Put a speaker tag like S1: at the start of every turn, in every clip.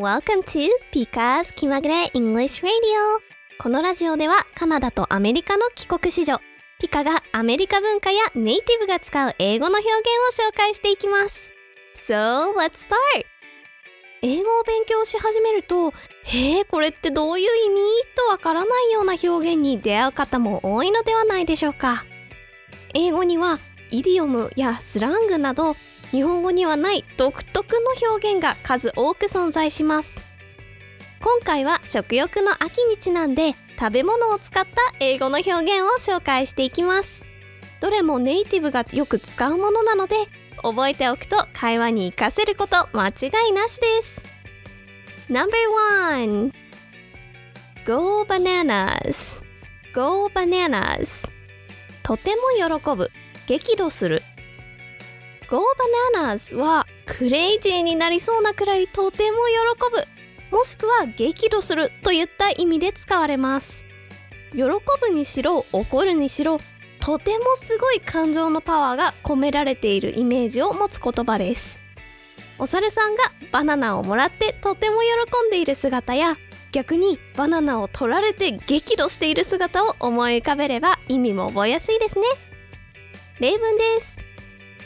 S1: welcome to Pika's 気まぐれ English Radio. このラジオではカナダとアメリカの帰国子女ピカがアメリカ文化やネイティブが使う英語の表現を紹介していきます。So let's start! 英語を勉強し始めるとへえこれってどういう意味とわからないような表現に出会う方も多いのではないでしょうか。英語にはイディオムやスラングなど日本語にはない独特の表現が数多く存在します。今回は食欲の秋にちなんで食べ物を使った英語の表現を紹介していきます。どれもネイティブがよく使うものなので覚えておくと会話に活かせること間違いなしです。No.1 Go bananas. Go bananas. とても喜ぶ激怒する。Go bananas はクレイジーになりそうなくらいとても喜ぶ。もしくは激怒するといった意味で使われます。喜ぶにしろ怒るにしろとてもすごい感情のパワーが込められているイメージを持つ言葉です。お猿さんがバナナをもらってとても喜んでいる姿や逆にバナナを取られて激怒している姿を思い浮かべれば意味も覚えやすいですね。例文です。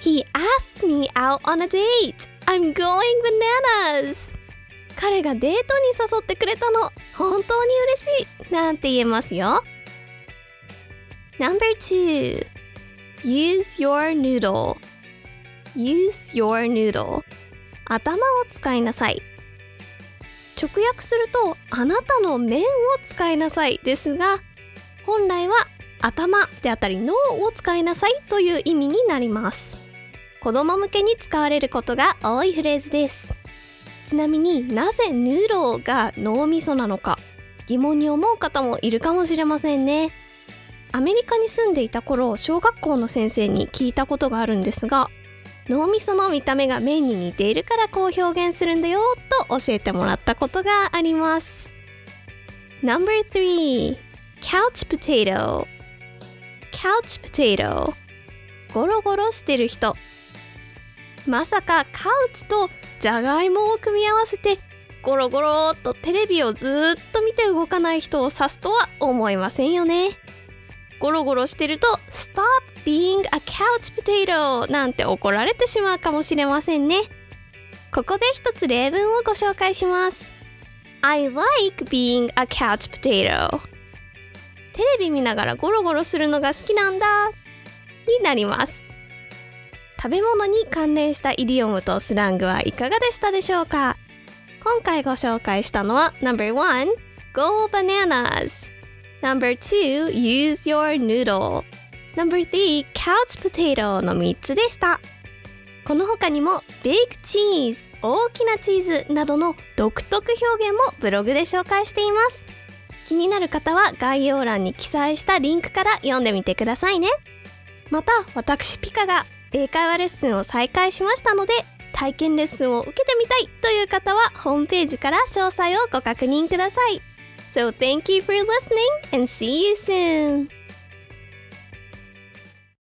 S1: He asked me out on a date. I'm going bananas. 彼がデートに誘ってくれたの。本当に嬉しい。なんて言えますよ。Number two. Use your noodle. Use your noodle. 頭を使いなさい。直訳するとあなたの麺を使いなさいですが本来は頭であったり脳を使いなさいという意味になります。子供向けに使われることが多いフレーズです。ちなみになぜヌーローが脳みそなのか疑問に思う方もいるかもしれませんね。アメリカに住んでいた頃小学校の先生に聞いたことがあるんですが脳みその見た目が麺に似ているからこう表現するんだよと教えてもらったことがあります。No.3 Couch potato. Couch potato. ゴロゴロしてる人。まさかカウチとじゃがいもを組み合わせてゴロゴロっとテレビをずっと見て動かない人を指すとは思いませんよね。ゴロゴロしてると Stop being a couch potato なんて怒られてしまうかもしれませんね。ここで一つ例文をご紹介します。I like being a couch potato. テレビ見ながらゴロゴロするのが好きなんだ。になります。食べ物に関連したイディオムとスラングはいかがでしたでしょうか？今回ご紹介したのは No.1 Go bananas. No.2 Use your noodle. No.3 Couch potato の3つでした。この他にもベイクチーズ大きなチーズなどの独特表現もブログで紹介しています。気になる方は概要欄に記載したリンクから読んでみてくださいね。また私ピカが英会話レッスンを再開しましたので体験レッスンを受けてみたいという方はホームページから詳細をご確認ください So thank you for listening and see you soon!